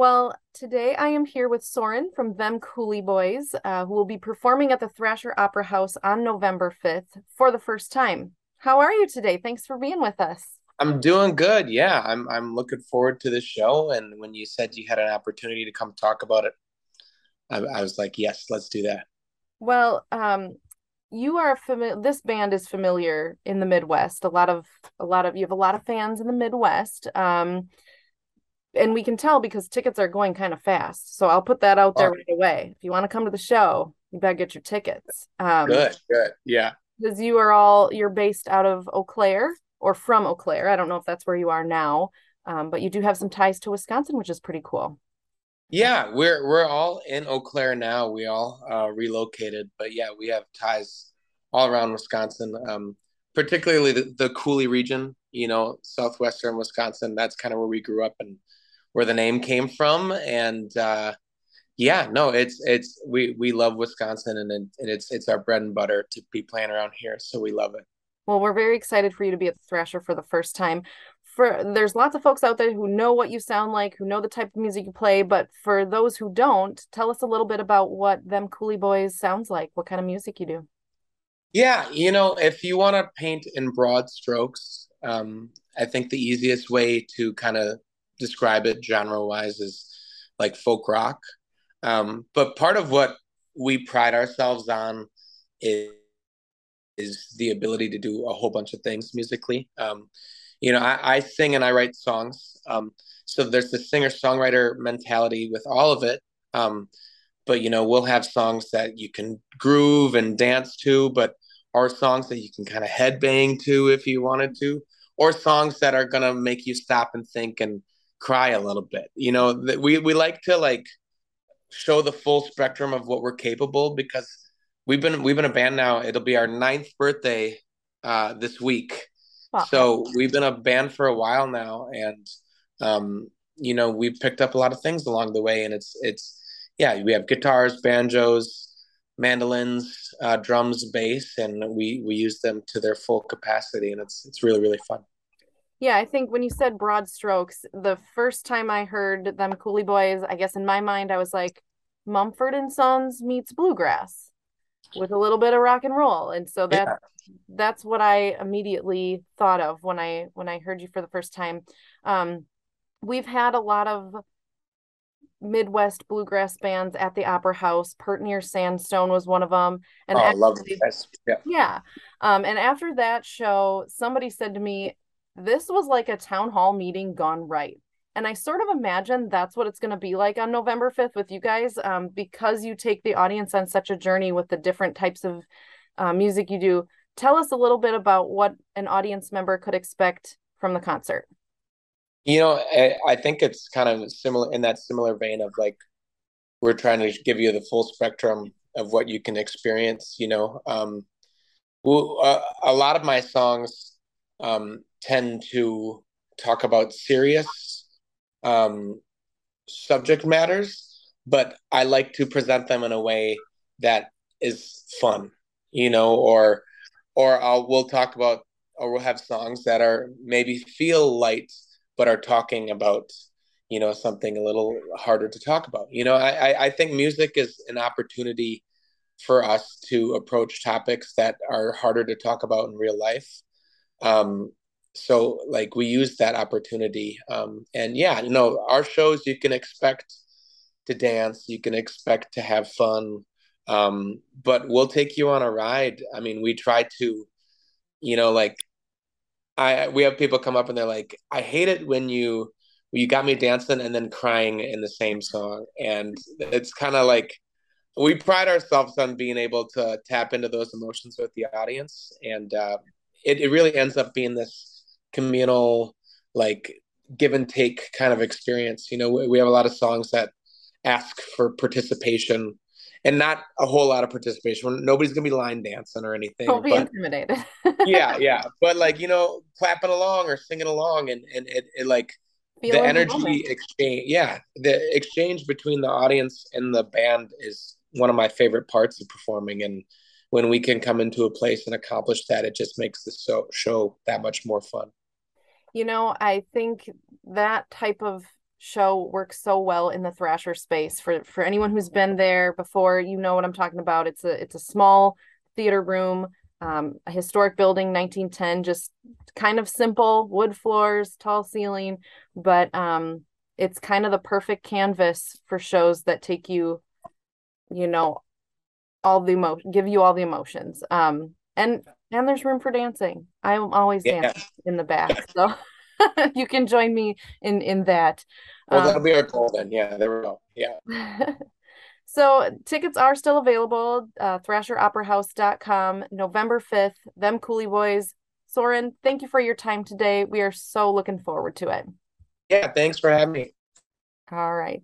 Well, today I am here with Soren from Them Coulee Boys, uh, who will be performing at the Thrasher Opera House on November 5th for the first time. How are you today? Thanks for being with us. I'm doing good. Yeah, I'm I'm looking forward to the show. And when you said you had an opportunity to come talk about it, I, I was like, yes, let's do that. Well, um, you are familiar. This band is familiar in the Midwest. A lot of a lot of you have a lot of fans in the Midwest. Um, and we can tell because tickets are going kind of fast. So I'll put that out there right away. If you want to come to the show, you better get your tickets. Um, good, good, yeah. Because you are all you're based out of Eau Claire or from Eau Claire. I don't know if that's where you are now, um, but you do have some ties to Wisconsin, which is pretty cool. Yeah, we're we're all in Eau Claire now. We all uh, relocated, but yeah, we have ties all around Wisconsin, um, particularly the, the Coulee region. You know, southwestern Wisconsin. That's kind of where we grew up and where the name came from. And uh, yeah no it's it's we we love wisconsin and, and it's it's our bread and butter to be playing around here. So we love it. Well we're very excited for you to be at the thrasher for the first time. For there's lots of folks out there who know what you sound like who know the type of music you play. But for those who don't tell us a little bit about what them coulee boys sounds like what kind of music you do. Yeah you know if you want to paint in broad strokes um, i think the easiest way to kind of describe it genre wise as like folk rock. Um, but part of what we pride ourselves on is is the ability to do a whole bunch of things musically. Um, you know, I, I, sing and I write songs. Um, so there's the singer songwriter mentality with all of it. Um, but you know, we'll have songs that you can groove and dance to, but are songs that you can kind of headbang to if you wanted to, or songs that are gonna make you stop and think and cry a little bit. You know, that we we like to like show the full spectrum of what we're capable because we've been we've been a band now. It'll be our ninth birthday uh, this week. Wow. So we've been a band for a while now, and um, you know we've picked up a lot of things along the way, and it's it's yeah we have guitars, banjos, mandolins, uh, drums, bass, and we we use them to their full capacity, and it's it's really really fun. Yeah, I think when you said broad strokes, the first time I heard them Coulee Boys, I guess in my mind I was like Mumford and Sons meets bluegrass with a little bit of rock and roll. And so that yeah. that's what I immediately thought of when I when I heard you for the first time. Um we've had a lot of Midwest bluegrass bands at the Opera House. Pert Near Sandstone was one of them. And oh, love Yeah. Yeah. Um, and after that show, somebody said to me, this was like a town hall meeting gone right. And I sort of imagine that's what it's going to be like on November 5th with you guys um, because you take the audience on such a journey with the different types of uh, music you do. Tell us a little bit about what an audience member could expect from the concert. You know, I, I think it's kind of similar in that similar vein of like we're trying to give you the full spectrum of what you can experience. You know, um, well, uh, a lot of my songs um, tend to talk about serious um, subject matters, but I like to present them in a way that is fun, you know, or or I'll we'll talk about or we'll have songs that are maybe feel light but are talking about you know something a little harder to talk about. You know, I I think music is an opportunity for us to approach topics that are harder to talk about in real life. Um, so like we use that opportunity um, and yeah you know our shows you can expect to dance you can expect to have fun um, but we'll take you on a ride. I mean we try to you know like i we have people come up and they're like i hate it when you you got me dancing and then crying in the same song and it's kind of like we pride ourselves on being able to tap into those emotions with the audience and uh, it, it really ends up being this communal like give and take kind of experience. You know we have a lot of songs that ask for participation and not a whole lot of participation. Nobody's gonna be line dancing or anything don't be but, intimidated. Yeah yeah. But like you know clapping along or singing along and and it, it like Feel the energy exchange yeah the exchange between the audience and the band is one of my favorite parts of performing and when we can come into a place and accomplish that it just makes the show that much more fun you know, I think that type of show works so well in the Thrasher space. For for anyone who's been there before, you know what I'm talking about. It's a it's a small theater room, um, a historic building, 1910, just kind of simple wood floors, tall ceiling, but um, it's kind of the perfect canvas for shows that take you, you know, all the emotion, give you all the emotions. Um, and and there's room for dancing. I'm always yeah. dancing in the back, so you can join me in in that. Well, that'll um, be our goal then. Yeah, there we go. Yeah. so tickets are still available. Uh, ThrasherOperaHouse.com, November 5th. Them Coulee Boys. Soren, thank you for your time today. We are so looking forward to it. Yeah, thanks for having me. All right.